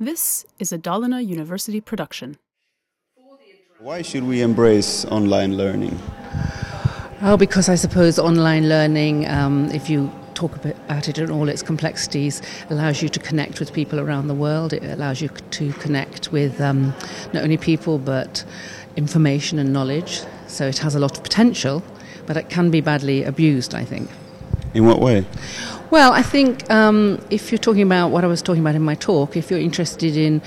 This is a Dalarna University production. Why should we embrace online learning? Oh, because I suppose online learning, um, if you talk about it in all its complexities, allows you to connect with people around the world. It allows you to connect with um, not only people but information and knowledge. So it has a lot of potential, but it can be badly abused, I think. In what way? Well, I think um, if you're talking about what I was talking about in my talk, if you're interested in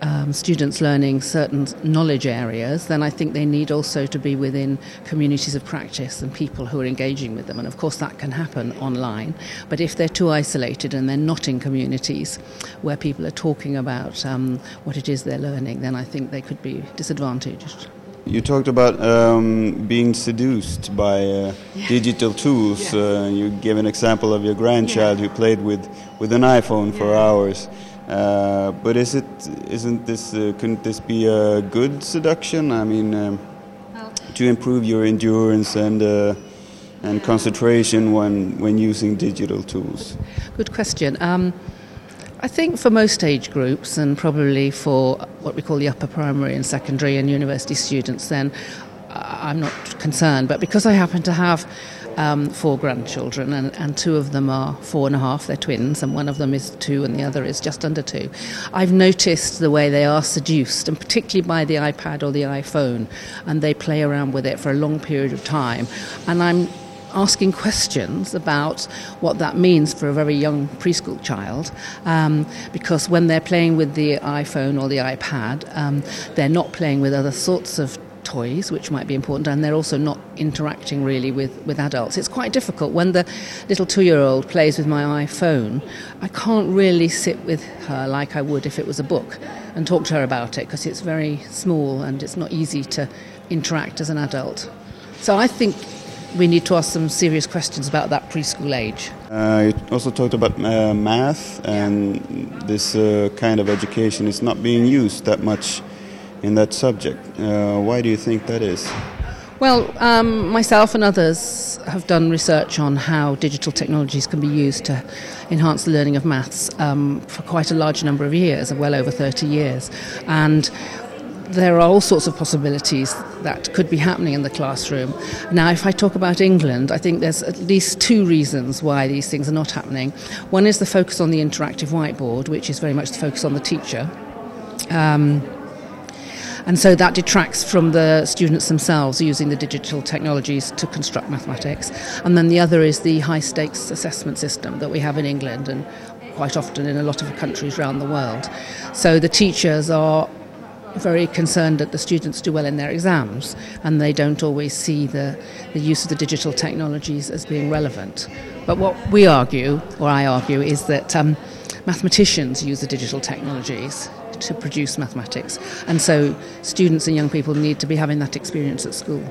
um, students learning certain knowledge areas, then I think they need also to be within communities of practice and people who are engaging with them. And of course, that can happen online. But if they're too isolated and they're not in communities where people are talking about um, what it is they're learning, then I think they could be disadvantaged. You talked about um, being seduced by uh, yeah. digital tools. Uh, you gave an example of your grandchild yeah. who played with, with an iPhone for hours. Uh, but is it isn't this uh, couldn't this be a good seduction? I mean, um, well, to improve your endurance and uh, and concentration when when using digital tools. Good question. Um, I think for most age groups, and probably for what we call the upper primary and secondary and university students, then uh, I'm not concerned. But because I happen to have um, four grandchildren, and, and, two of them are four and a half, they're twins, and one of them is two, and the other is just under two. I've noticed the way they are seduced, and particularly by the iPad or the iPhone, and they play around with it for a long period of time. And I'm asking questions about what that means for a very young preschool child um, because when they're playing with the iPhone or the iPad, um, they're not playing with other sorts of toys, which might be important, and they're also not interacting really with, with adults. It's quite difficult. When the little two year old plays with my iPhone, I can't really sit with her like I would if it was a book and talk to her about it because it's very small and it's not easy to interact as an adult. So I think we need to ask some serious questions about that preschool age. Uh, you also talked about uh, math, and this uh, kind of education is not being used that much in that subject. Uh, why do you think that is? Well, um, myself and others have done research on how digital technologies can be used to enhance the learning of maths um, for quite a large number of years, well over 30 years. And there are all sorts of possibilities that could be happening in the classroom. Now, if I talk about England, I think there's at least two reasons why these things are not happening. One is the focus on the interactive whiteboard, which is very much the focus on the teacher. Um, and so that detracts from the students themselves using the digital technologies to construct mathematics. And then the other is the high stakes assessment system that we have in England and quite often in a lot of countries around the world. So the teachers are very concerned that the students do well in their exams and they don't always see the, the use of the digital technologies as being relevant. But what we argue, or I argue, is that um, mathematicians use the digital technologies to produce mathematics, and so students and young people need to be having that experience at school.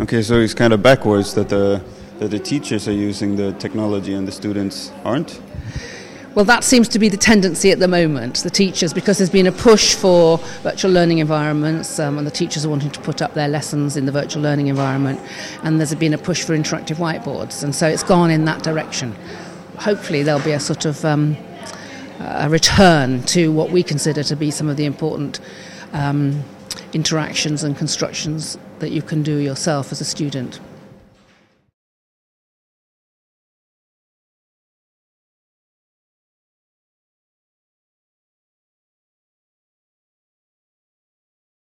Okay, so it's kind of backwards that the, that the teachers are using the technology and the students aren't? Well, that seems to be the tendency at the moment, the teachers, because there's been a push for virtual learning environments, um, and the teachers are wanting to put up their lessons in the virtual learning environment, and there's been a push for interactive whiteboards, and so it's gone in that direction. Hopefully, there'll be a sort of um, a return to what we consider to be some of the important um, interactions and constructions that you can do yourself as a student.